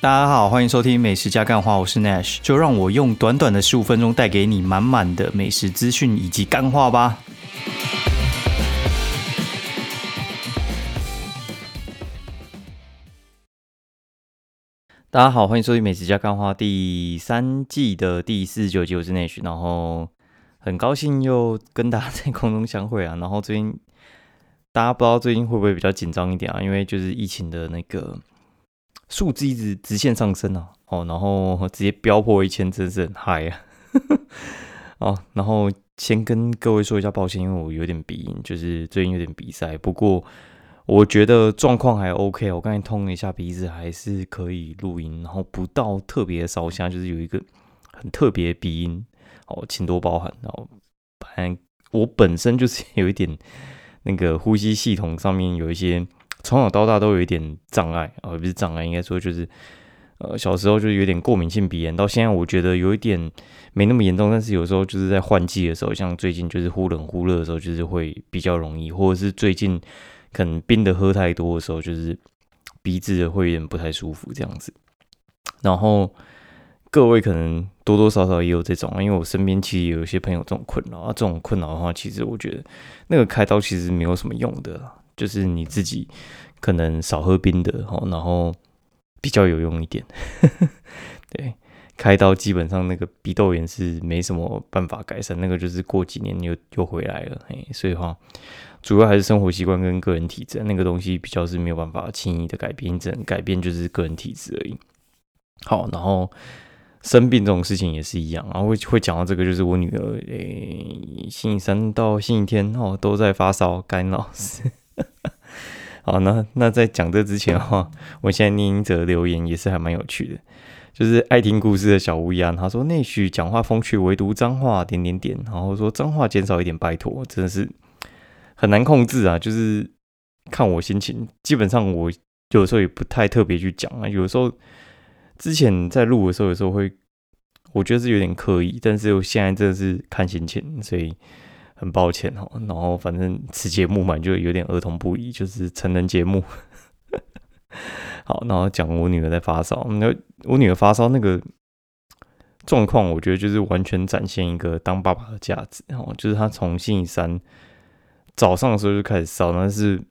大家好，欢迎收听美食加干话，我是 Nash，就让我用短短的十五分钟带给你满满的美食资讯以及干话吧。大家好，欢迎收听美食加干话第三季的第四十九集，我是 Nash，然后很高兴又跟大家在空中相会啊。然后最近大家不知道最近会不会比较紧张一点啊？因为就是疫情的那个。数字一直直线上升啊，哦，然后直接飙破一千，真是很嗨啊！哦，然后先跟各位说一下抱歉，因为我有点鼻音，就是最近有点鼻塞。不过我觉得状况还 OK，我刚才通了一下鼻子，还是可以录音，然后不到特别烧香，就是有一个很特别鼻音，哦，请多包涵。然后反正我本身就是 有一点那个呼吸系统上面有一些。从小到大都有一点障碍啊，不是障碍，应该说就是，呃，小时候就有点过敏性鼻炎，到现在我觉得有一点没那么严重，但是有时候就是在换季的时候，像最近就是忽冷忽热的时候，就是会比较容易，或者是最近可能冰的喝太多的时候，就是鼻子会有点不太舒服这样子。然后各位可能多多少少也有这种，因为我身边其实有一些朋友这种困扰啊，这种困扰的话，其实我觉得那个开刀其实没有什么用的。就是你自己可能少喝冰的哦，然后比较有用一点。对，开刀基本上那个鼻窦炎是没什么办法改善，那个就是过几年又又回来了。嘿，所以话主要还是生活习惯跟个人体质，那个东西比较是没有办法轻易的改变，只能改变就是个人体质而已。好，然后生病这种事情也是一样，然后会会讲到这个，就是我女儿诶，星期三到星期天哦都在发烧，干老师。好，那那在讲这之前的话，我现在念一则留言也是还蛮有趣的，就是爱听故事的小乌鸦，他说内许讲话风趣，唯独脏话点点点，然后说脏话减少一点，拜托，真的是很难控制啊，就是看我心情，基本上我有时候也不太特别去讲啊，有时候之前在录的时候，有时候会我觉得是有点刻意，但是我现在真的是看心情，所以。很抱歉哦，然后反正此节目嘛就有点儿童不宜，就是成人节目。好，然后讲我女儿在发烧，那我女儿发烧那个状况，我觉得就是完全展现一个当爸爸的价值。然后就是她从星期三早上的时候就开始烧，但是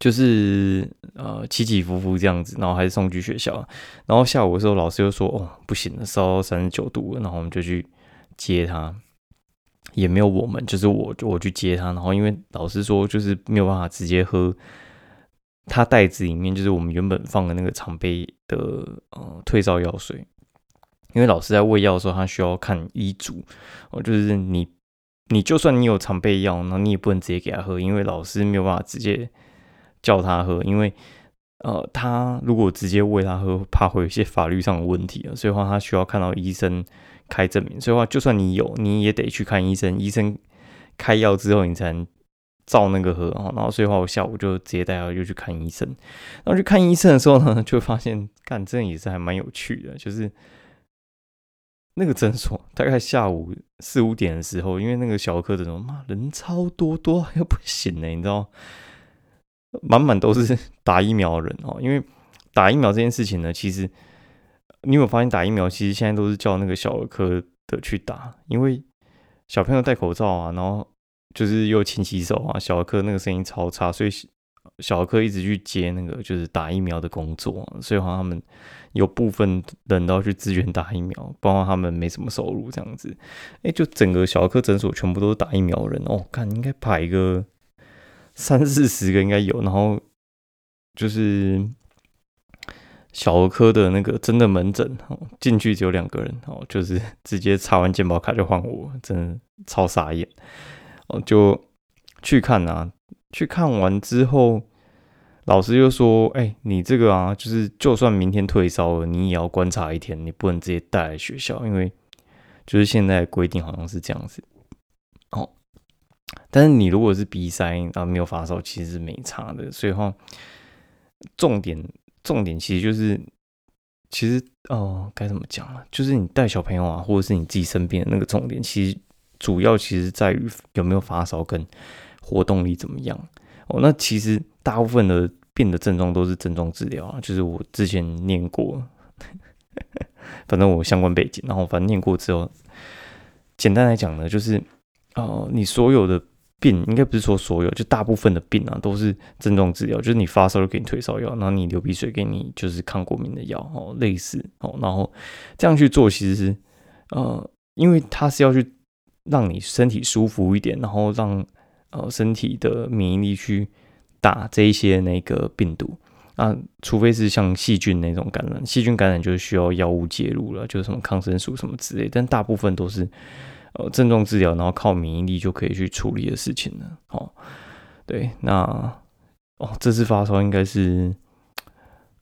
就是呃起起伏伏这样子，然后还是送去学校。然后下午的时候，老师又说哦不行了，烧三十九度，然后我们就去接她。也没有我们，就是我，我去接他，然后因为老师说就是没有办法直接喝他袋子里面就是我们原本放的那个常备的呃退烧药水，因为老师在喂药的时候他需要看医嘱，哦，就是你你就算你有常备药，那你也不能直接给他喝，因为老师没有办法直接叫他喝，因为呃他如果直接喂他喝，怕会有一些法律上的问题啊，所以话他需要看到医生。开证明，所以话就算你有，你也得去看医生。医生开药之后，你才能照那个喝。然后，所以话我下午就直接带他又去看医生。然后去看医生的时候呢，就发现干这也是还蛮有趣的，就是那个诊所大概下午四五点的时候，因为那个小儿科诊所妈人超多，多又不行呢，你知道，满满都是打疫苗的人哦。因为打疫苗这件事情呢，其实。你有发现打疫苗，其实现在都是叫那个小儿科的去打，因为小朋友戴口罩啊，然后就是又勤洗手啊，小儿科那个声音超差，所以小儿科一直去接那个就是打疫苗的工作，所以好像他们有部分人都要去支援打疫苗，包括他们没什么收入这样子。哎，就整个小儿科诊所全部都是打疫苗人哦，看应该排个三四十个应该有，然后就是。小儿科的那个真的门诊哦，进去只有两个人哦，就是 直接插完健保卡就换我，真的超傻眼哦，就去看啊，去看完之后，老师就说：“哎，你这个啊，就是就算明天退烧了，你也要观察一天，你不能直接带来学校，因为就是现在规定好像是这样子哦。但是你如果是鼻塞啊，没有发烧，其实是没差的。所以话重点。”重点其实就是，其实哦，该怎么讲啊？就是你带小朋友啊，或者是你自己身边的那个重点，其实主要其实在于有没有发烧跟活动力怎么样哦。那其实大部分的病的症状都是症状治疗啊，就是我之前念过，反正我相关背景，然后反正念过之后，简单来讲呢，就是哦，你所有的病，应该不是说所有，就大部分的病啊，都是症状治疗，就是你发烧就给你退烧药，然后你流鼻水给你就是抗过敏的药哦，类似哦，然后这样去做，其实是呃，因为它是要去让你身体舒服一点，然后让呃身体的免疫力去。打这一些那个病毒啊，除非是像细菌那种感染，细菌感染就是需要药物介入了，就是什么抗生素什么之类。但大部分都是呃症状治疗，然后靠免疫力就可以去处理的事情了。哦，对，那哦这次发烧应该是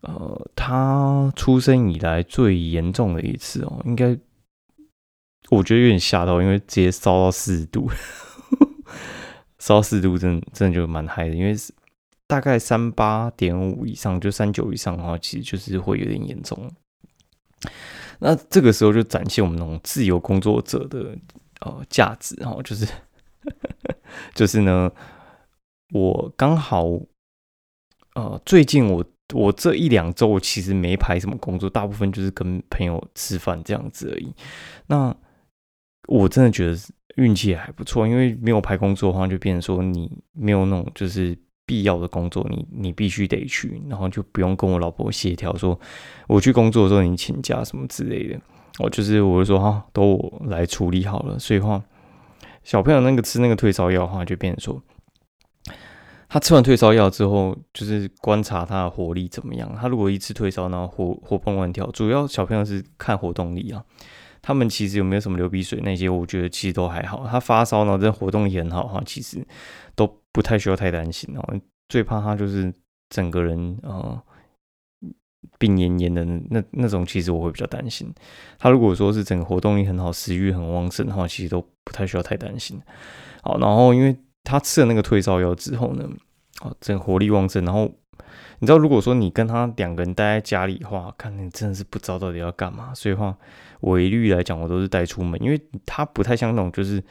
呃他出生以来最严重的一次哦，应该我觉得有点吓到，因为直接烧到四十度，烧四度真真的就蛮嗨的，因为是。大概三八点五以上，就三九以上的话，其实就是会有点严重。那这个时候就展现我们那种自由工作者的呃价值哈，就是 就是呢，我刚好呃最近我我这一两周我其实没排什么工作，大部分就是跟朋友吃饭这样子而已。那我真的觉得运气还不错，因为没有排工作的话，就变成说你没有那种就是。必要的工作，你你必须得去，然后就不用跟我老婆协调说，我去工作的时候你请假什么之类的。我就是我就说哈，都我来处理好了。所以话，小朋友那个吃那个退烧药的话，就变成说，他吃完退烧药之后，就是观察他的活力怎么样。他如果一次退烧，然后活活蹦乱跳，主要小朋友是看活动力啊。他们其实有没有什么流鼻水那些，我觉得其实都还好。他发烧呢，这活动力很好的话，其实都。不太需要太担心哦，最怕他就是整个人呃病恹恹的那那种，其实我会比较担心。他如果说是整个活动力很好，食欲很旺盛的话，其实都不太需要太担心。好，然后因为他吃了那个退烧药之后呢，哦，整个活力旺盛。然后你知道，如果说你跟他两个人待在家里的话，看你真的是不知道到底要干嘛。所以话，我一律来讲，我都是带出门，因为他不太像那种就是。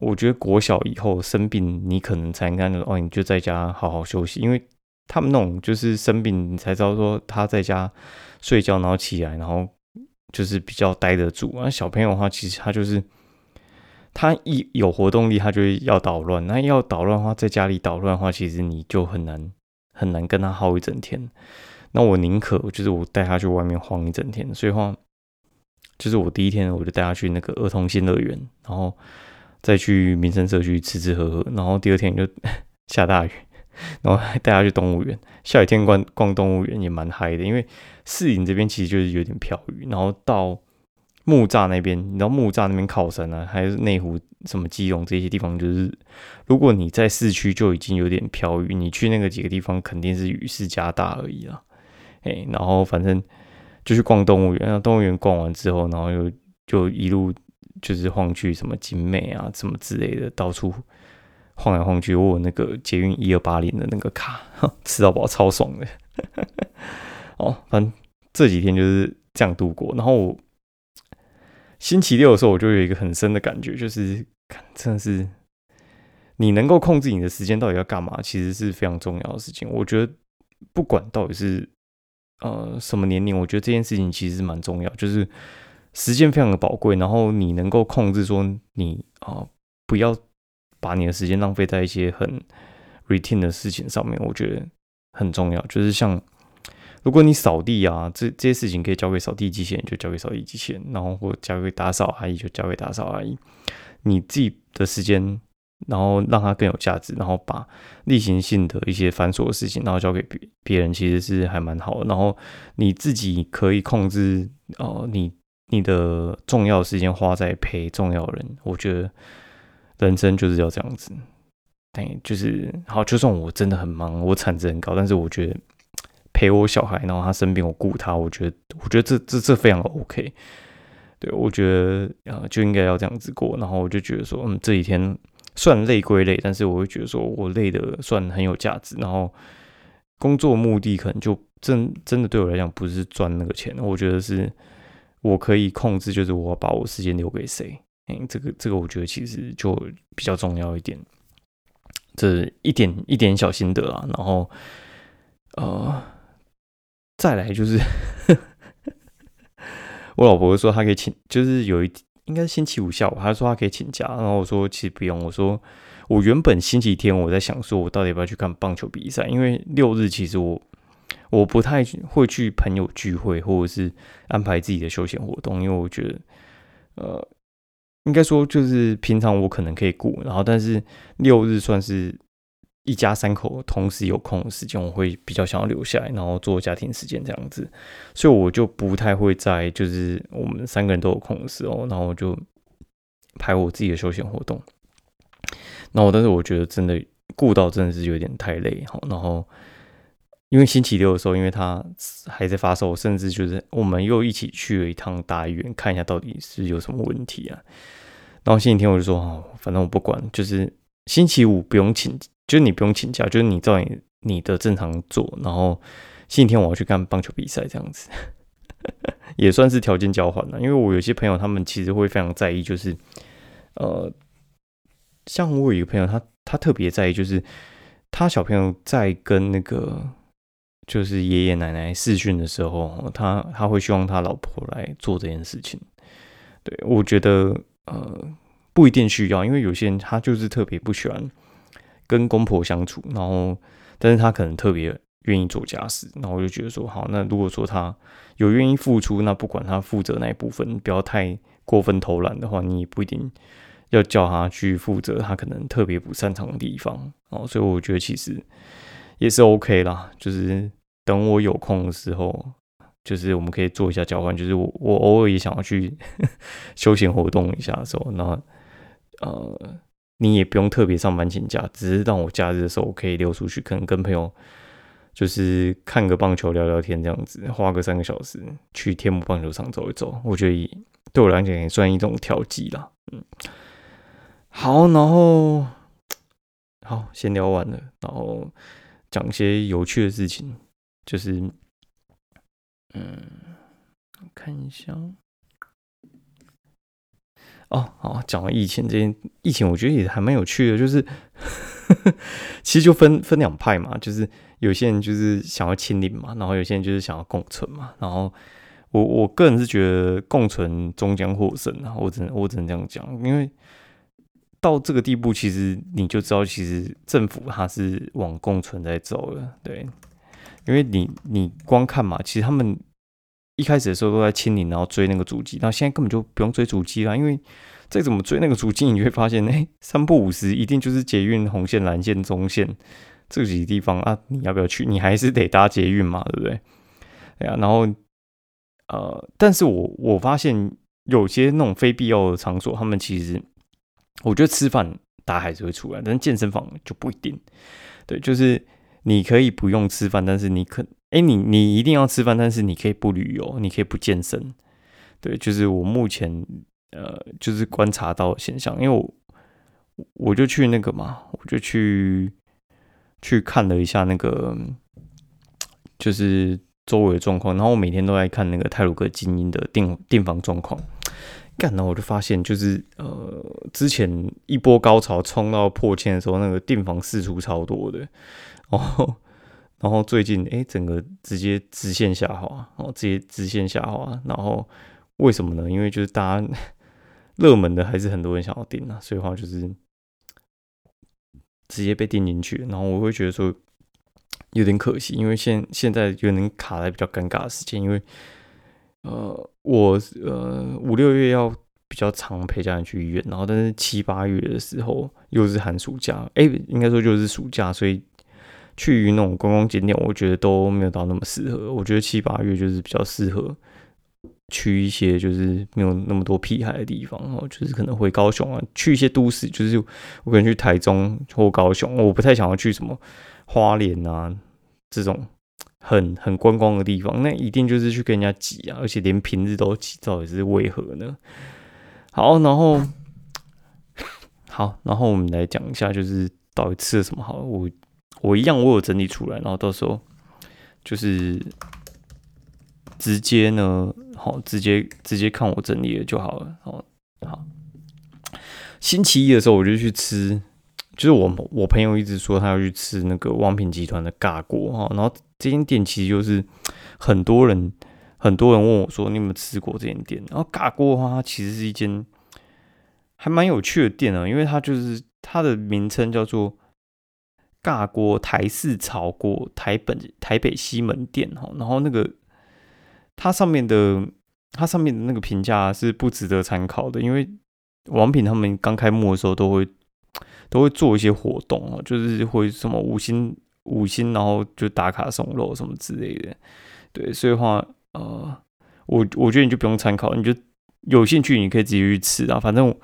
我觉得国小以后生病，你可能才应该哦，你就在家好好休息，因为他们那种就是生病，你才知道说他在家睡觉，然后起来，然后就是比较待得住。那小朋友的话，其实他就是他一有活动力，他就要捣乱。那要捣乱的话，在家里捣乱的话，其实你就很难很难跟他耗一整天。那我宁可就是我带他去外面晃一整天。所以话，就是我第一天我就带他去那个儿童新乐园，然后。再去民生社区吃吃喝喝，然后第二天就 下大雨，然后带他去动物园。下雨天逛逛动物园也蛮嗨的，因为四营这边其实就是有点飘雨，然后到木栅那边，你知道木栅那边靠山啊，还是内湖、什么基隆这些地方，就是如果你在市区就已经有点飘雨，你去那个几个地方肯定是雨势加大而已啦。哎，然后反正就去逛动物园，那动物园逛完之后，然后又就一路。就是晃去什么景美啊，什么之类的，到处晃来晃去。我那个捷运一二八零的那个卡，吃到饱，超爽的。哦，反正这几天就是这样度过。然后星期六的时候，我就有一个很深的感觉，就是真的是你能够控制你的时间到底要干嘛，其实是非常重要的事情。我觉得不管到底是呃什么年龄，我觉得这件事情其实蛮重要，就是。时间非常的宝贵，然后你能够控制说你啊，不要把你的时间浪费在一些很 routine 的事情上面，我觉得很重要。就是像如果你扫地啊，这这些事情可以交给扫地机器人，就交给扫地机器人；然后或交给打扫阿姨，就交给打扫阿姨。你自己的时间，然后让它更有价值，然后把例行性的一些繁琐的事情，然后交给别别人，其实是还蛮好的。然后你自己可以控制哦，你。你的重要时间花在陪重要人，我觉得人生就是要这样子。对，就是好。就算我真的很忙，我产值很高，但是我觉得陪我小孩，然后他生病，我顾他，我觉得，我觉得这这这非常 OK。对，我觉得啊，就应该要这样子过。然后我就觉得说，嗯，这几天算累归累，但是我会觉得说我累的算很有价值。然后工作目的可能就真真的对我来讲不是赚那个钱，我觉得是。我可以控制，就是我把我时间留给谁，嗯，这个这个我觉得其实就比较重要一点，这一点一点小心得啊。然后呃，再来就是 我老婆说她可以请，就是有一应该是星期五下午，她说她可以请假，然后我说其实不用，我说我原本星期天我在想说我到底要不要去看棒球比赛，因为六日其实我我不太会去朋友聚会或者是安排自己的休闲活动，因为我觉得呃。应该说，就是平常我可能可以顾，然后但是六日算是一家三口同时有空的时间，我会比较想要留下来，然后做家庭时间这样子，所以我就不太会在就是我们三个人都有空的时候，然后就排我自己的休闲活动。然后，但是我觉得真的顾到真的是有点太累哈，然后。因为星期六的时候，因为他还在发烧，甚至就是我们又一起去了一趟大医院，看一下到底是有什么问题啊。然后星期天我就说，哦，反正我不管，就是星期五不用请，就是你不用请假，就是你照你你的正常做。然后星期天我要去看棒球比赛，这样子 也算是条件交换了。因为我有些朋友他们其实会非常在意，就是呃，像我有一个朋友，他他特别在意，就是他小朋友在跟那个。就是爷爷奶奶试训的时候，他他会希望他老婆来做这件事情。对我觉得，呃，不一定需要，因为有些人他就是特别不喜欢跟公婆相处，然后，但是他可能特别愿意做家事。那我就觉得说，好，那如果说他有愿意付出，那不管他负责哪一部分，不要太过分偷懒的话，你也不一定要叫他去负责他可能特别不擅长的地方哦。所以我觉得其实也是 OK 啦，就是。等我有空的时候，就是我们可以做一下交换。就是我我偶尔也想要去 休闲活动一下的时候，那呃，你也不用特别上班请假，只是让我假日的时候我可以溜出去，可能跟朋友就是看个棒球、聊聊天这样子，花个三个小时去天母棒球场走一走。我觉得对我来讲也算一种调剂啦。嗯，好，然后 好，先聊完了，然后讲一些有趣的事情。就是，嗯，看一下。哦，好，讲完疫情这件疫情，我觉得也还蛮有趣的。就是呵呵，其实就分分两派嘛，就是有些人就是想要清零嘛，然后有些人就是想要共存嘛。然后我我个人是觉得共存终将获胜啊，我只能我只能这样讲，因为到这个地步，其实你就知道，其实政府它是往共存在走了，对。因为你你光看嘛，其实他们一开始的时候都在清零，然后追那个主机，那现在根本就不用追主机了，因为再怎么追那个主机，你会发现，哎，三不五十一定就是捷运红线、蓝线、中线这几个地方啊，你要不要去？你还是得搭捷运嘛，对不对？哎呀，然后呃，但是我我发现有些那种非必要的场所，他们其实我觉得吃饭大家还是会出来，但健身房就不一定，对，就是。你可以不用吃饭，但是你可哎，你你一定要吃饭，但是你可以不旅游，你可以不健身。对，就是我目前呃，就是观察到现象，因为我我就去那个嘛，我就去去看了一下那个，就是周围的状况，然后我每天都在看那个泰鲁格精英的订订房状况。干呢，我就发现就是呃，之前一波高潮冲到破千的时候，那个订房四出超多的。然后，然后最近哎，整个直接直线下滑，哦，直接直线下滑。然后为什么呢？因为就是大家热门的还是很多人想要订啊，所以话就是直接被订进去。然后我会觉得说有点可惜，因为现现在有点卡在比较尴尬的时间，因为呃，我呃五六月要比较常陪家人去医院，然后但是七八月的时候又是寒暑假，哎，应该说就是暑假，所以。去那种观光景点，我觉得都没有到那么适合。我觉得七八月就是比较适合去一些就是没有那么多屁孩的地方哦，就是可能回高雄啊，去一些都市，就是我可能去台中或高雄，我不太想要去什么花莲啊这种很很观光的地方，那一定就是去跟人家挤啊，而且连平日都挤，到底是为何呢？好，然后好，然后我们来讲一下，就是到底吃了什么好，我。我一样，我有整理出来，然后到时候就是直接呢，好，直接直接看我整理的就好了。好，好。星期一的时候我就去吃，就是我我朋友一直说他要去吃那个王品集团的尬锅哈，然后这间店其实就是 很多人很多人问我说，你有没有吃过这间店？然后嘎锅的话，它其实是一间还蛮有趣的店啊，因为它就是它的名称叫做嘎锅台式炒锅台本台北西门店哈，然后那个它上面的它上面的那个评价是不值得参考的，因为王品他们刚开幕的时候都会都会做一些活动哦，就是会什么五星五星，然后就打卡送肉什么之类的。对，所以话呃，我我觉得你就不用参考，你就有兴趣你可以直接去吃啊。反正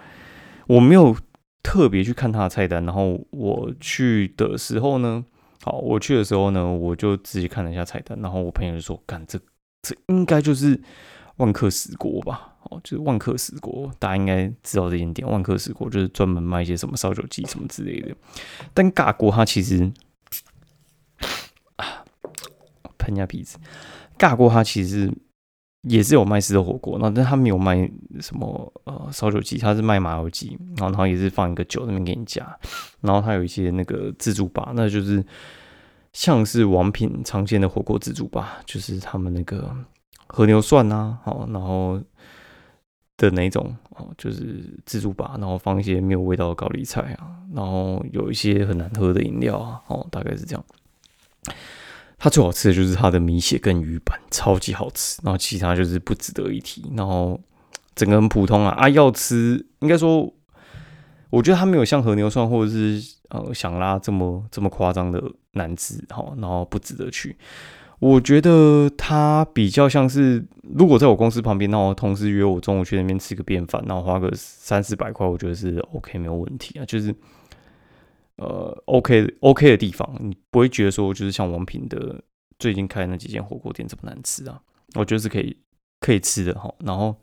我没有特别去看他的菜单，然后我去的时候呢，好，我去的时候呢，我就自己看了一下菜单，然后我朋友就说：“干这这应该就是万客石锅吧。”哦，就是万客石锅，大家应该知道这间店。万客石锅就是专门卖一些什么烧酒鸡什么之类的。但尬锅它其实，喷下鼻子。尬锅它其实也是有卖吃的火锅，那但它没有卖什么呃烧酒鸡，它是卖麻油鸡，然后然后也是放一个酒那边给你加，然后它有一些那个自助吧，那就是像是王品常见的火锅自助吧，就是他们那个和牛涮啊，好，然后。的那种哦，就是自助吧，然后放一些没有味道的高丽菜啊，然后有一些很难喝的饮料啊，哦，大概是这样。它最好吃的就是它的米血跟鱼板，超级好吃，然后其他就是不值得一提，然后整个很普通啊啊，要吃应该说，我觉得它没有像和牛涮或者是呃想拉这么这么夸张的难吃，哈，然后不值得去。我觉得它比较像是，如果在我公司旁边，那我同事约我中午去那边吃个便饭，然后花个三四百块，我觉得是 OK 没有问题啊。就是呃 OK OK 的地方，你不会觉得说就是像王平的最近开的那几间火锅店这么难吃啊？我觉得是可以可以吃的哈。然后。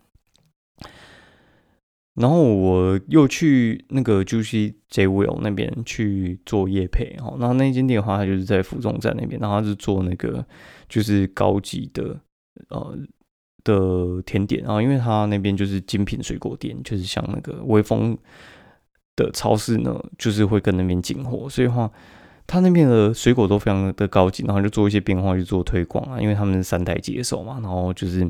然后我又去那个 Juicy J Will 那边去做夜配，哈，那那间店的话，它就是在福中站那边，然后它是做那个就是高级的呃的甜点，然后因为它那边就是精品水果店，就是像那个微风的超市呢，就是会跟那边进货，所以话他那边的水果都非常的高级，然后就做一些变化去做推广啊，因为他们是三代接手嘛，然后就是。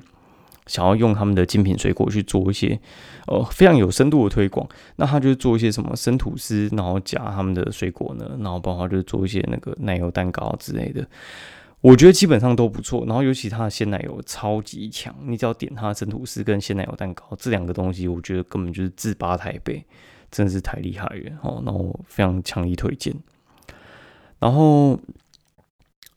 想要用他们的精品水果去做一些呃非常有深度的推广，那他就做一些什么生吐司，然后夹他们的水果呢，然后包括就是做一些那个奶油蛋糕之类的，我觉得基本上都不错。然后尤其他的鲜奶油超级强，你只要点他的生吐司跟鲜奶油蛋糕这两个东西，我觉得根本就是自拔台北，真是太厉害了哦。然后非常强力推荐。然后，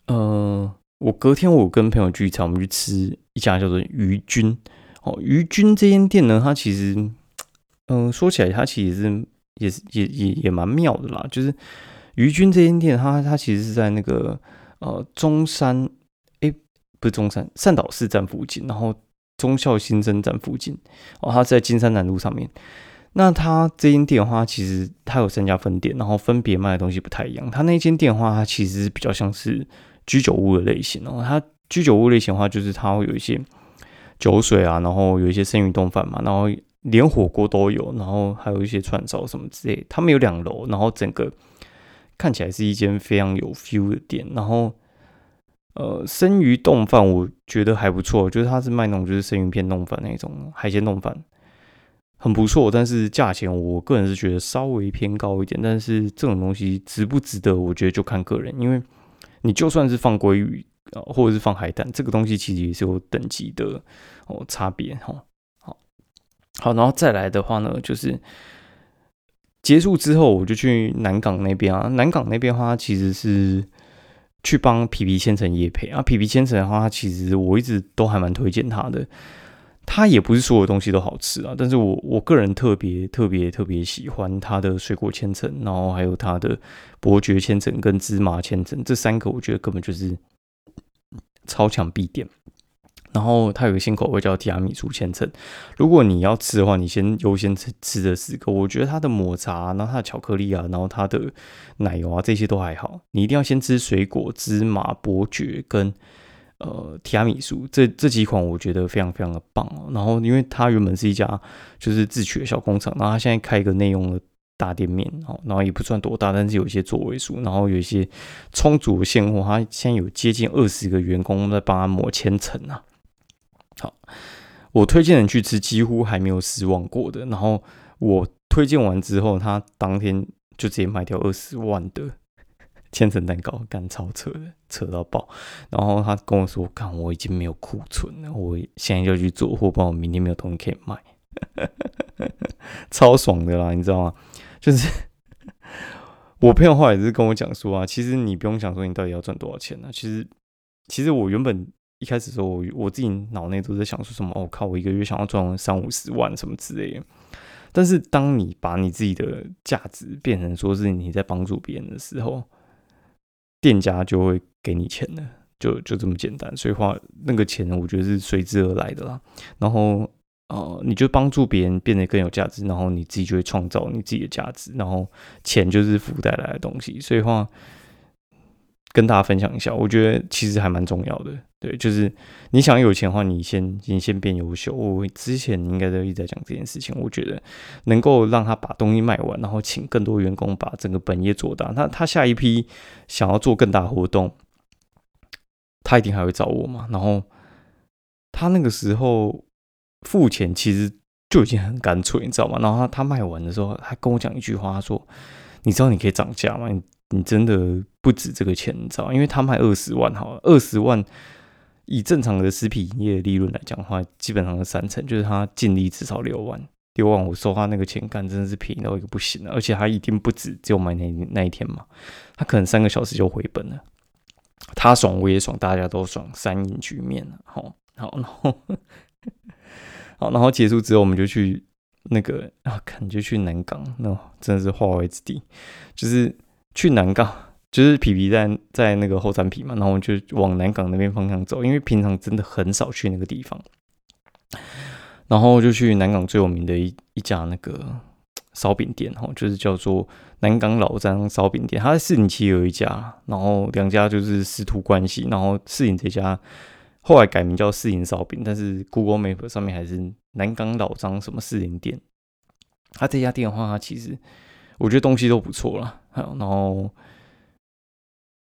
呃。我隔天我跟朋友聚餐，我们去吃一家叫做鱼君哦。鱼君这间店呢，它其实，嗯，说起来它其实是也是也也也蛮妙的啦。就是鱼君这间店，它它其实是在那个呃中山，哎，不是中山善导寺站附近，然后忠孝新生站附近哦。它在金山南路上面。那它这间店的话，其实它有三家分店，然后分别卖的东西不太一样。它那间店的话，它其实比较像是。居酒屋的类型哦，它居酒屋类型的话，就是它会有一些酒水啊，然后有一些生鱼冻饭嘛，然后连火锅都有，然后还有一些串烧什么之类。他们有两楼，然后整个看起来是一间非常有 feel 的店。然后，呃，生鱼冻饭我觉得还不错，就是它是卖那种就是生鱼片冻饭那种海鲜冻饭，很不错。但是价钱我个人是觉得稍微偏高一点。但是这种东西值不值得，我觉得就看个人，因为。你就算是放鲑鱼啊，或者是放海胆，这个东西其实也是有等级的哦差别哈。好，好，然后再来的话呢，就是结束之后，我就去南港那边啊。南港那边的话，其实是去帮皮皮千层夜配啊。皮皮千层的话，其实我一直都还蛮推荐他的。它也不是所有东西都好吃啊，但是我我个人特别特别特别喜欢它的水果千层，然后还有它的伯爵千层跟芝麻千层这三个，我觉得根本就是超强必点。然后它有个新口味叫提拉米苏千层，如果你要吃的话，你先优先吃吃这四个。我觉得它的抹茶，然后它的巧克力啊，然后它的奶油啊，这些都还好。你一定要先吃水果、芝麻、伯爵跟。呃，提拉米苏这这几款我觉得非常非常的棒哦。然后，因为它原本是一家就是自取的小工厂，然后它现在开一个内用的大店面哦，然后也不算多大，但是有一些座位数，然后有一些充足的现货，他现在有接近二十个员工在帮他抹千层啊。好，我推荐人去吃，几乎还没有失望过的。然后我推荐完之后，他当天就直接卖掉二十万的千层蛋糕，干超扯的，扯到爆。然后他跟我说：“看，我已经没有库存了，我现在就去做货，不然我明天没有东西可以卖。”超爽的啦，你知道吗？就是 我朋友后来也是跟我讲说啊，其实你不用想说你到底要赚多少钱呢？其实，其实我原本一开始时候，我我自己脑内都在想说什么，哦靠，我一个月想要赚三五十万什么之类的。但是当你把你自己的价值变成说是你在帮助别人的时候，店家就会给你钱的，就就这么简单。所以话那个钱，我觉得是随之而来的啦。然后。呃，你就帮助别人变得更有价值，然后你自己就会创造你自己的价值，然后钱就是附带来的东西。所以话跟大家分享一下，我觉得其实还蛮重要的。对，就是你想有钱的话，你先你先变优秀。我之前应该都一直在讲这件事情。我觉得能够让他把东西卖完，然后请更多员工把整个本业做大。那他下一批想要做更大活动，他一定还会找我嘛。然后他那个时候。付钱其实就已经很干脆，你知道吗？然后他他卖完的时候，他跟我讲一句话，他说：“你知道你可以涨价吗？你你真的不止这个钱，你知道？因为他卖二十万，好了，二十万以正常的食品营业利润来讲的话，基本上是三成，就是他净利至少六万，六万我收他那个钱干真的是便宜到一个不行了，而且他一定不止只有卖那那一天嘛，他可能三个小时就回本了，他爽我也爽，大家都爽，三赢局面了，好，好，然后。好，然后结束之后，我们就去那个啊，感觉去南港，那真的是化为之地。就是去南港，就是皮皮在在那个后山皮嘛，然后我们就往南港那边方向走，因为平常真的很少去那个地方。然后就去南港最有名的一一家那个烧饼店，哈，就是叫做南港老张烧饼店。它在四零七有一家，然后两家就是师徒关系，然后四零这家。后来改名叫四营烧饼，但是 Google Map 上面还是南港老张什么四营店。他这家店的话，其实我觉得东西都不错还有。然后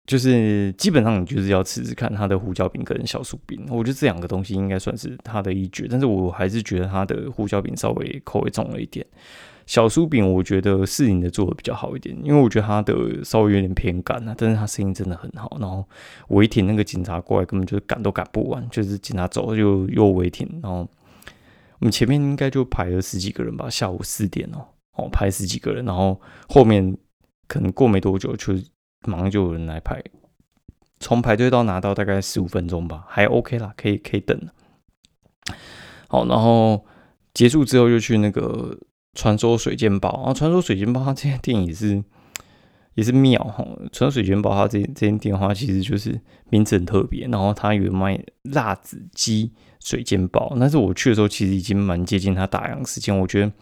就是基本上你就是要吃吃看他的胡椒饼跟小酥饼，我觉得这两个东西应该算是他的一绝。但是我还是觉得他的胡椒饼稍微口味重了一点。小酥饼，我觉得适应的做的比较好一点，因为我觉得它的稍微有点偏干啊，但是它声音真的很好。然后违停那个警察过来，根本就是赶都赶不完，就是警察走了就又违停。然后我们前面应该就排了十几个人吧，下午四点哦，哦排十几个人，然后后面可能过没多久就马上就有人来排，从排队到拿到大概十五分钟吧，还 OK 啦，可以可以等。好，然后结束之后就去那个。传说水煎包啊，传说水煎包，它这间店也是也是妙哈。传说水煎包，它这这间店的话，其实就是名字很特别，然后它有卖辣子鸡水煎包。但是我去的时候，其实已经蛮接近它打烊时间。我觉得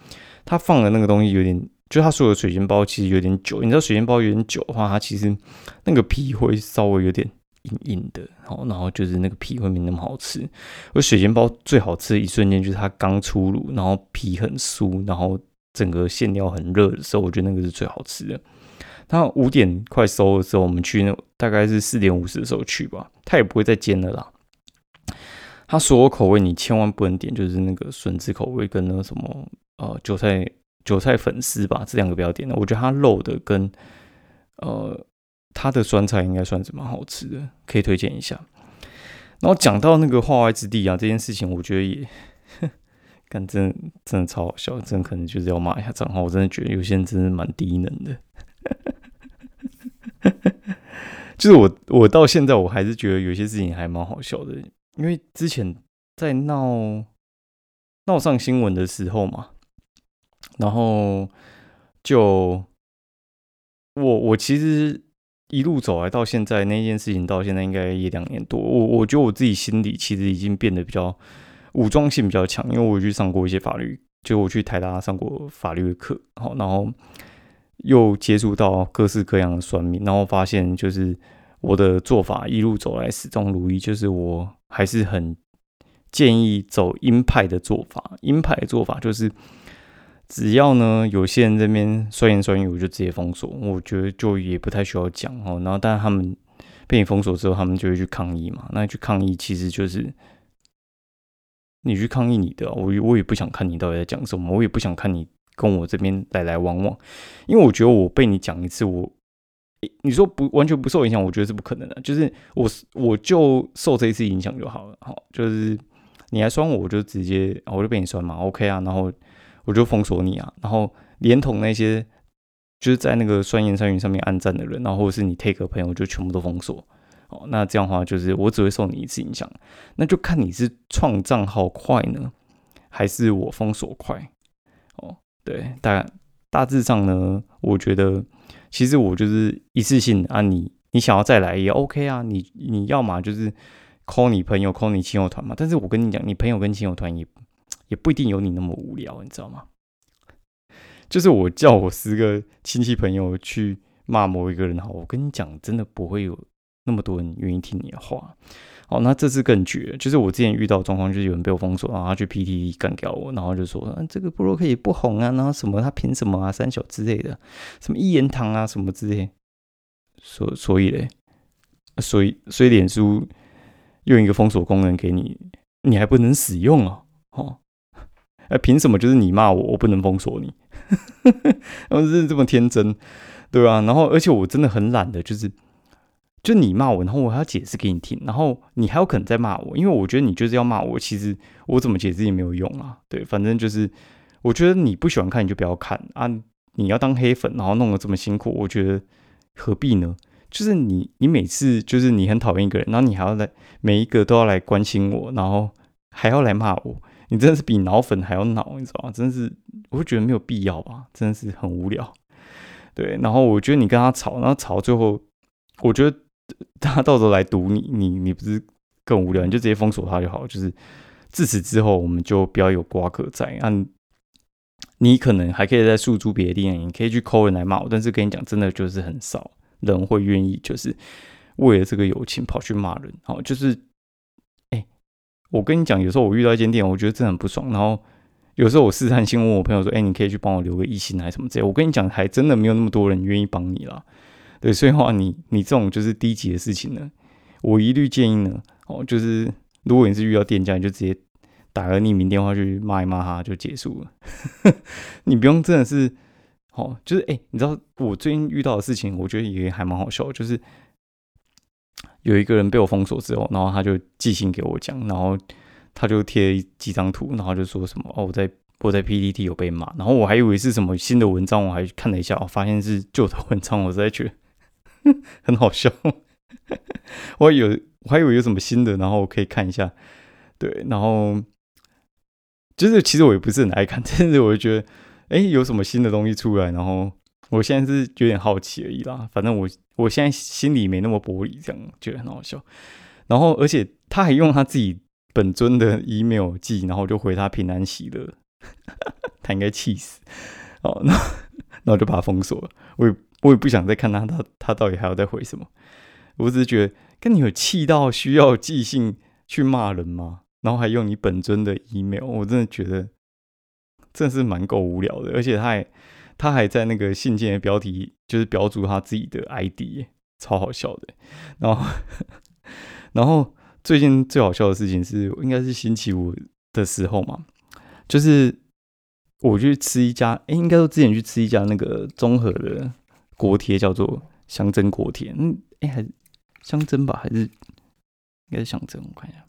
它放的那个东西有点，就它所有的水煎包其实有点久。你知道水煎包有点久的话，它其实那个皮会稍微有点硬硬的，好，然后就是那个皮会没那么好吃。而水煎包最好吃的一瞬间就是它刚出炉，然后皮很酥，然后。整个馅料很热的时候，我觉得那个是最好吃的。它五点快收的时候，我们去那大概是四点五十的时候去吧，它也不会再煎了啦。它所有口味你千万不能点，就是那个笋子口味跟那个什么呃韭菜韭菜粉丝吧，这两个不要点的。我觉得它肉的跟呃它的酸菜应该算是蛮好吃的，可以推荐一下。然后讲到那个化外之地啊这件事情，我觉得也。干真真的超好笑，真可能就是要骂一下账号。我真的觉得有些人真的蛮低能的。就是我我到现在我还是觉得有些事情还蛮好笑的，因为之前在闹闹上新闻的时候嘛，然后就我我其实一路走来到现在那件事情到现在应该也两年多，我我觉得我自己心里其实已经变得比较。武装性比较强，因为我去上过一些法律，就我去台大上过法律的课，好，然后又接触到各式各样的算命，然后发现就是我的做法一路走来始终如一，就是我还是很建议走鹰派的做法。鹰派的做法就是只要呢有些人这边酸言酸语，我就直接封锁。我觉得就也不太需要讲哦。然后，但他们被你封锁之后，他们就会去抗议嘛。那去抗议其实就是你去抗议你的，我我也不想看你到底在讲什么，我也不想看你跟我这边来来往往，因为我觉得我被你讲一次，我你说不完全不受影响，我觉得是不可能的。就是我我就受这一次影响就好了，好，就是你来酸我，我就直接我就被你酸嘛，OK 啊，然后我就封锁你啊，然后连同那些就是在那个酸言酸语上面暗赞的人，然后或者是你 take 朋友，就全部都封锁。哦，那这样的话就是我只会受你一次影响，那就看你是创账号快呢，还是我封锁快。哦，对，大大致上呢，我觉得其实我就是一次性啊，你你想要再来也 OK 啊，你你要嘛就是 call 你朋友 call 你亲友团嘛，但是我跟你讲，你朋友跟亲友团也也不一定有你那么无聊，你知道吗？就是我叫我十个亲戚朋友去骂某一个人，好，我跟你讲，真的不会有。那么多人愿意听你的话，好，那这次更绝，就是我之前遇到状况，就是有人被我封锁，然后他去 PTT 干掉我，然后就说，嗯，这个部落可以不红啊，然后什么他凭什么啊，三小之类的，什么一言堂啊，什么之类，所所以嘞，所以所以脸书用一个封锁功能给你，你还不能使用啊，哦，哎，凭什么就是你骂我，我不能封锁你？然后是这么天真，对吧？然后而且我真的很懒的，就是。就你骂我，然后我还要解释给你听，然后你还有可能再骂我，因为我觉得你就是要骂我，其实我怎么解释也没有用啊。对，反正就是我觉得你不喜欢看你就不要看啊。你要当黑粉，然后弄得这么辛苦，我觉得何必呢？就是你，你每次就是你很讨厌一个人，然后你还要来每一个都要来关心我，然后还要来骂我，你真的是比脑粉还要脑，你知道吗？真的是，我会觉得没有必要吧，真的是很无聊。对，然后我觉得你跟他吵，然后吵最后，我觉得。他到时候来堵你，你你不是更无聊？你就直接封锁他就好。就是自此之后，我们就不要有瓜葛在。按你可能还可以在诉诸别的地方，你可以去抠人来骂我。但是跟你讲，真的就是很少人会愿意，就是为了这个友情跑去骂人。好，就是，我跟你讲，有时候我遇到一间店，我觉得真的很不爽。然后有时候我试探性问我朋友说：“哎，你可以去帮我留个一星还是什么之类。”我跟你讲，还真的没有那么多人愿意帮你啦。对，所以话你你这种就是低级的事情呢，我一律建议呢，哦，就是如果你是遇到店家，你就直接打个匿名电话去骂一骂他就结束了，你不用真的是，哦，就是哎，你知道我最近遇到的事情，我觉得也还蛮好笑，就是有一个人被我封锁之后，然后他就寄信给我讲，然后他就贴几张图，然后就说什么哦，我在。我在 PPT 有被骂，然后我还以为是什么新的文章，我还看了一下，我发现是旧的文章，我实在觉得。很好笑，我有我还以为有什么新的，然后我可以看一下。对，然后就是其实我也不是很爱看，但是我就觉得，哎，有什么新的东西出来，然后我现在是有点好奇而已啦。反正我我现在心里没那么玻璃，这样觉得很好笑。然后而且他还用他自己本尊的 email 寄，然后就回他平安喜乐，他应该气死。哦，那那我就把他封锁了。我也。我也不想再看他，他他到底还要再回什么？我只是觉得，跟你有气到需要寄信去骂人吗？然后还用你本尊的 email，我真的觉得真的是蛮够无聊的。而且他还他还在那个信件的标题就是标注他自己的 ID，超好笑的。然后 然后最近最好笑的事情是，应该是星期五的时候嘛，就是我去吃一家，哎，应该说之前去吃一家那个综合的。锅贴叫做香蒸锅贴，嗯，哎，还是香蒸吧，还是应该是香蒸？我看一下，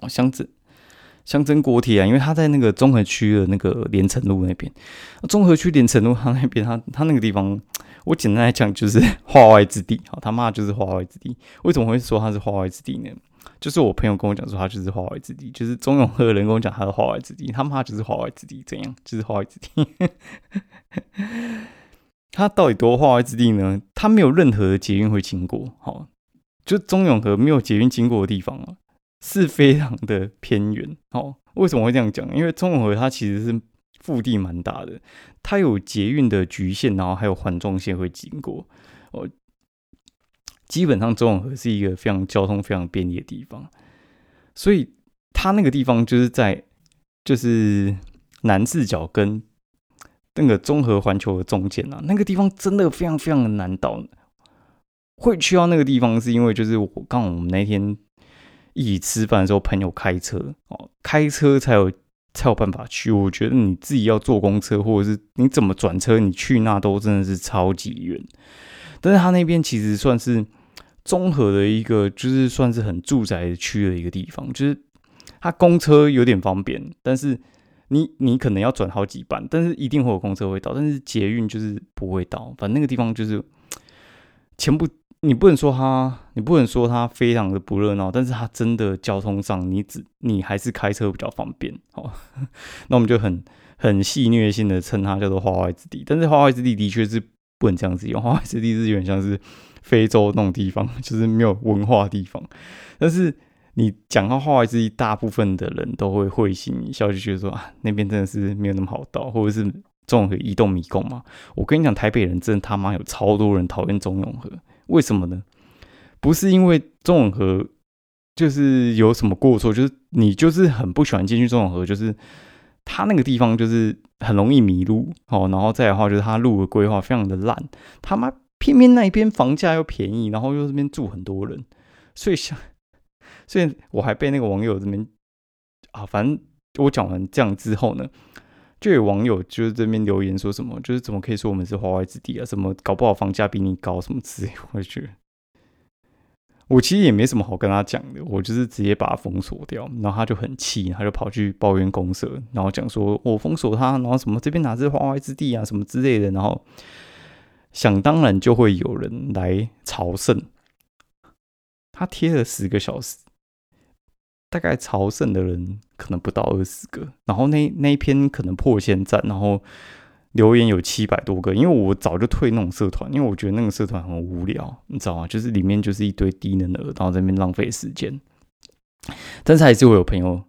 哦，香蒸香蒸锅贴啊，因为他在那个综合区的那个连城路那边，综合区连城路他那边，他他那个地方，我简单来讲就是化外之地，好，他妈就是化外之地。为什么会说他是化外之地呢？就是我朋友跟我讲说，他就是化外之地，就是中永和人跟我讲他是化外之地，他妈就是化外之地，怎样？就是化外之地。他到底多化外之地呢？他没有任何的捷运会经过，好，就中永和没有捷运经过的地方啊，是非常的偏远。哦，为什么会这样讲？因为中永和它其实是腹地蛮大的，它有捷运的局限，然后还有环状线会经过。哦。基本上中永和是一个非常交通非常便利的地方，所以它那个地方就是在就是南四角跟那个综合环球的中间啊，那个地方真的非常非常的难到。会去到那个地方，是因为就是我刚好我们那天一起吃饭的时候，朋友开车哦，开车才有才有办法去。我觉得你自己要坐公车，或者是你怎么转车，你去那都真的是超级远。但是他那边其实算是综合的一个，就是算是很住宅区的一个地方，就是它公车有点方便，但是你你可能要转好几班，但是一定会有公车会到，但是捷运就是不会到。反正那个地方就是 前不。你不能说它，你不能说它非常的不热闹，但是它真的交通上，你只你还是开车比较方便。好，那我们就很很戏谑性的称它叫做花外之地，但是花外之地的确是不能这样子用，花外之地是有点像是非洲那种地方，就是没有文化的地方。但是你讲到花外之地，大部分的人都会会心一笑，就觉得说啊，那边真的是没有那么好到，或者是中永和移动迷宫嘛。我跟你讲，台北人真的他妈有超多人讨厌中永和。为什么呢？不是因为中永和就是有什么过错，就是你就是很不喜欢进去中永和，就是他那个地方就是很容易迷路哦。然后再的话，就是他路的规划非常的烂，他妈偏偏那一边房价又便宜，然后又这边住很多人，所以想，所以我还被那个网友这边啊，反正我讲完这样之后呢。就有网友就是这边留言说什么，就是怎么可以说我们是华外之地啊？什么搞不好房价比你高什么之类？我觉得我其实也没什么好跟他讲的，我就是直接把他封锁掉，然后他就很气，他就跑去抱怨公社，然后讲说我封锁他，然后什么这边哪是华外之地啊，什么之类的，然后想当然就会有人来朝圣，他贴了十个小时。大概朝圣的人可能不到二十个，然后那那一篇可能破千赞，然后留言有七百多个。因为我早就退那种社团，因为我觉得那个社团很无聊，你知道吗？就是里面就是一堆低能儿，然后在那边浪费时间。但是还是会有朋友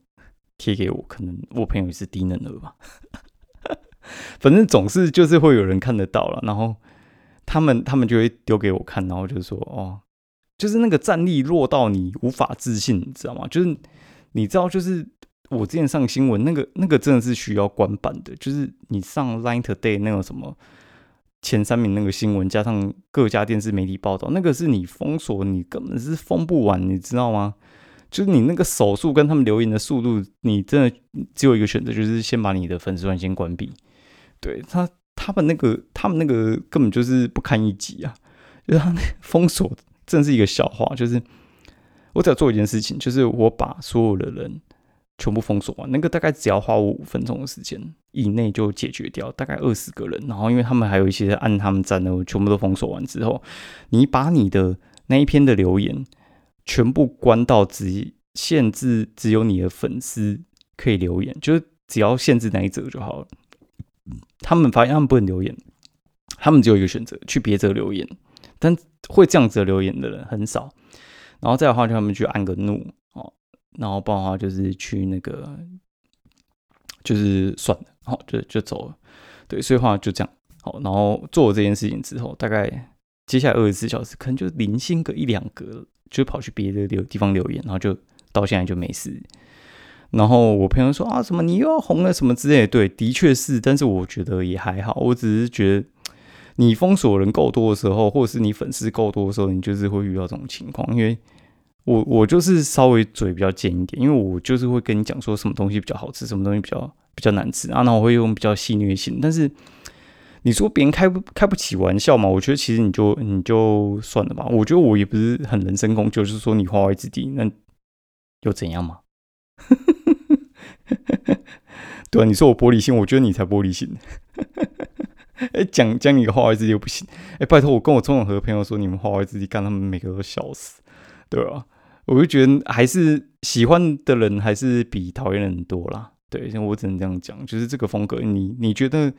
贴给我，可能我朋友也是低能儿吧。反正总是就是会有人看得到了，然后他们他们就会丢给我看，然后就说哦。就是那个战力弱到你无法自信，你知道吗？就是你知道，就是我之前上新闻那个那个真的是需要关版的。就是你上 Line Today 那种什么前三名那个新闻，加上各家电视媒体报道，那个是你封锁，你根本是封不完，你知道吗？就是你那个手速跟他们留言的速度，你真的只有一个选择，就是先把你的粉丝团先关闭。对他，他们那个他们那个根本就是不堪一击啊！就是他封锁。真是一个笑话，就是我只要做一件事情，就是我把所有的人全部封锁完，那个大概只要花我五分钟的时间以内就解决掉，大概二十个人。然后因为他们还有一些按他们赞的，我全部都封锁完之后，你把你的那一篇的留言全部关到只限制只有你的粉丝可以留言，就是只要限制那一则就好了。他们发现他们不能留言，他们只有一个选择，去别则留言。但会这样子留言的人很少，然后再的话，就他们去按个怒哦，然后不然的话就是去那个，就是算了，好就就走了，对，所以话就这样，好，然后做了这件事情之后，大概接下来二十四小时，可能就零星个一两个，就跑去别的留地方留言，然后就到现在就没事。然后我朋友说啊，什么你又要红了什么之类的，对，的确是，但是我觉得也还好，我只是觉得。你封锁人够多的时候，或者是你粉丝够多的时候，你就是会遇到这种情况。因为我我就是稍微嘴比较尖一点，因为我就是会跟你讲说什么东西比较好吃，什么东西比较比较难吃啊。那我会用比较戏谑性。但是你说别人开不开不起玩笑嘛？我觉得其实你就你就算了吧。我觉得我也不是很人身攻击，就是说你化外之地，那又怎样嘛？对啊，你说我玻璃心，我觉得你才玻璃心。哎，讲讲你的画外之地又不行。哎，拜托，我跟我中永和朋友说你们画外之地，干他们每个都笑死，对吧？我就觉得还是喜欢的人还是比讨厌的人多啦。对，像我只能这样讲，就是这个风格，你你觉得？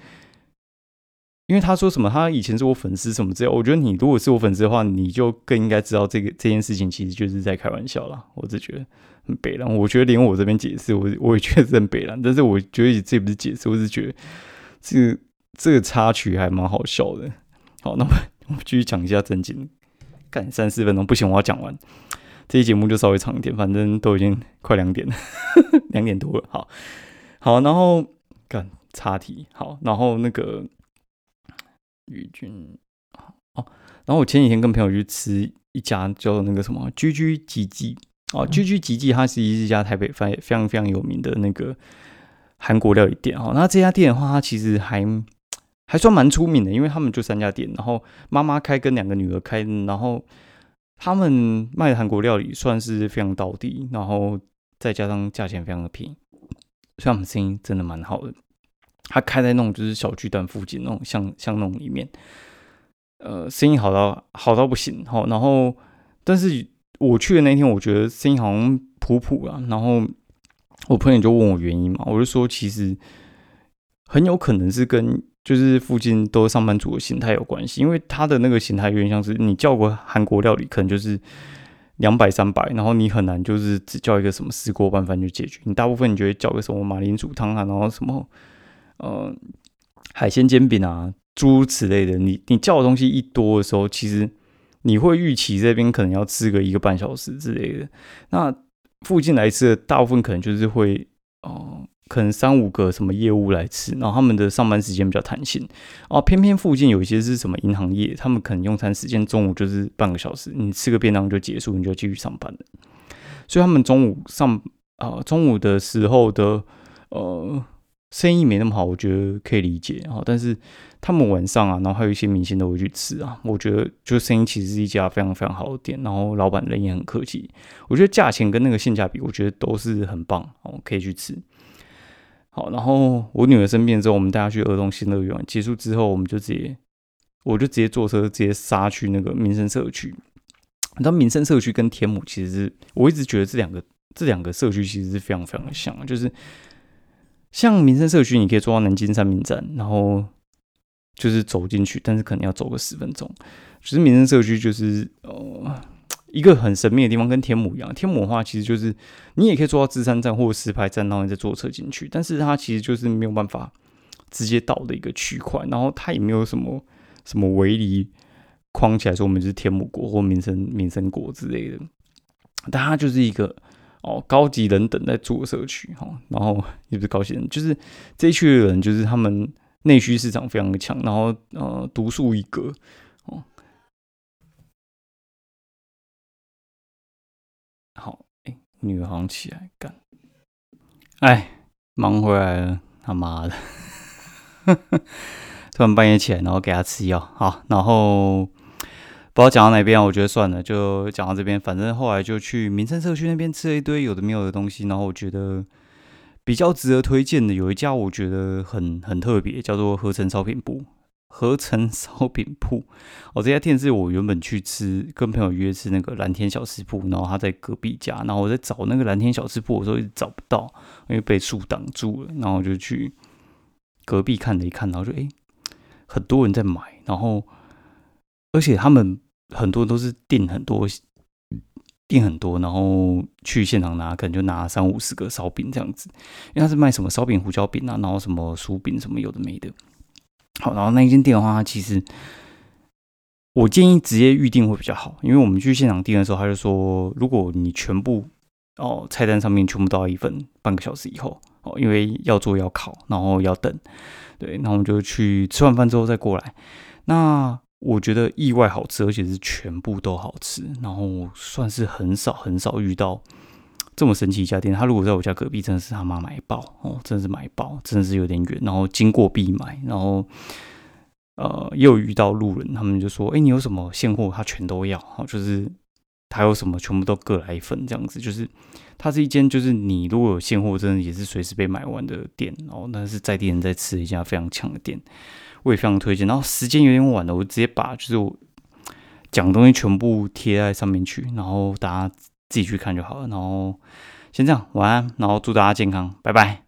因为他说什么，他以前是我粉丝什么之类，我觉得你如果是我粉丝的话，你就更应该知道这个这件事情其实就是在开玩笑啦。我只觉得很北蓝，我觉得连我这边解释，我我也觉得很北蓝，但是我觉得这不是解释，我是觉得这。这个插曲还蛮好笑的。好，那么我们继续讲一下正经。干三四分钟不行，我要讲完。这期节目就稍微长一点，反正都已经快两点了，两点多了。好，好，然后干插题，好，然后那个宇君，哦，然后我前几天跟朋友去吃一家叫那个什么居居吉吉哦，居居吉吉，它是一家台北非非常非常有名的那个韩国料理店哦。那这家店的话，它其实还还算蛮出名的，因为他们就三家店，然后妈妈开跟两个女儿开，然后他们卖的韩国料理算是非常到底，然后再加上价钱非常的便宜，所以他们生意真的蛮好的。他开在那种就是小巨蛋附近那种巷巷弄里面，呃，生意好到好到不行，好，然后但是。我去的那天，我觉得生意好像普普啊，然后我朋友就问我原因嘛，我就说其实很有可能是跟就是附近都上班族的形态有关系，因为他的那个形态有点像是你叫过韩国料理，可能就是两百三百，然后你很难就是只叫一个什么石锅拌饭就解决，你大部分你就会叫个什么马铃薯汤啊，然后什么呃海鲜煎饼啊诸如此类的，你你叫的东西一多的时候，其实。你会预期这边可能要吃个一个半小时之类的，那附近来吃的大部分可能就是会哦，可能三五个什么业务来吃，然后他们的上班时间比较弹性，哦，偏偏附近有一些是什么银行业，他们可能用餐时间中午就是半个小时，你吃个便当就结束，你就继续上班了，所以他们中午上啊中午的时候的呃。生意没那么好，我觉得可以理解啊。但是他们晚上啊，然后还有一些明星都会去吃啊。我觉得就生意其实是一家非常非常好的店，然后老板人也很客气。我觉得价钱跟那个性价比，我觉得都是很棒哦，可以去吃。好，然后我女儿生病之后，我们带她去儿童新乐园。结束之后，我们就直接，我就直接坐车直接杀去那个民生社区。你知道民生社区跟天母其实是，我一直觉得这两个这两个社区其实是非常非常的像，就是。像民生社区，你可以坐到南京三明站，然后就是走进去，但是可能要走个十分钟。其实民生社区就是呃一个很神秘的地方，跟天母一样。天母的话，其实就是你也可以坐到芝山站或者石牌站，然后你再坐车进去，但是它其实就是没有办法直接到的一个区块，然后它也没有什么什么围篱框起来说我们是天母国或民生民生国之类的，但它就是一个。哦，高级人等在住社区哈，然后也不是高级人，就是这一区的人，就是他们内需市场非常的强，然后呃独树一格女皇起来干，哎，忙回来了，他妈的，突然半夜起来，然后给他吃药，好，然后。不知道讲到哪边，我觉得算了，就讲到这边。反正后来就去民生社区那边吃了一堆有的没有的东西，然后我觉得比较值得推荐的有一家，我觉得很很特别，叫做合成烧饼部。合成烧饼铺，哦，这家店是我原本去吃，跟朋友约吃那个蓝天小吃铺，然后他在隔壁家，然后我在找那个蓝天小吃铺的时候一直找不到，因为被树挡住了，然后我就去隔壁看了一看，然后就哎，很多人在买，然后而且他们。很多都是订很多，订很多，然后去现场拿，可能就拿三五十个烧饼这样子。因为他是卖什么烧饼、胡椒饼啊，然后什么薯饼什么有的没的。好，然后那一间店的话，其实我建议直接预定会比较好，因为我们去现场订的时候，他就说，如果你全部哦菜单上面全部都要一份，半个小时以后哦，因为要做要烤，然后要等。对，那我们就去吃完饭之后再过来。那我觉得意外好吃，而且是全部都好吃，然后算是很少很少遇到这么神奇一家店。他如果在我家隔壁，真的是他妈买爆哦，真的是买爆，真的是有点远，然后经过必买。然后呃，又遇到路人，他们就说：“哎，你有什么现货？他全都要。”哦，就是他有什么全部都各来一份这样子。就是它是一间，就是你如果有现货，真的也是随时被买完的店哦。那是在地人在吃一家非常强的店。我也非常推荐，然后时间有点晚了，我直接把就是我讲东西全部贴在上面去，然后大家自己去看就好了。然后先这样，晚安，然后祝大家健康，拜拜。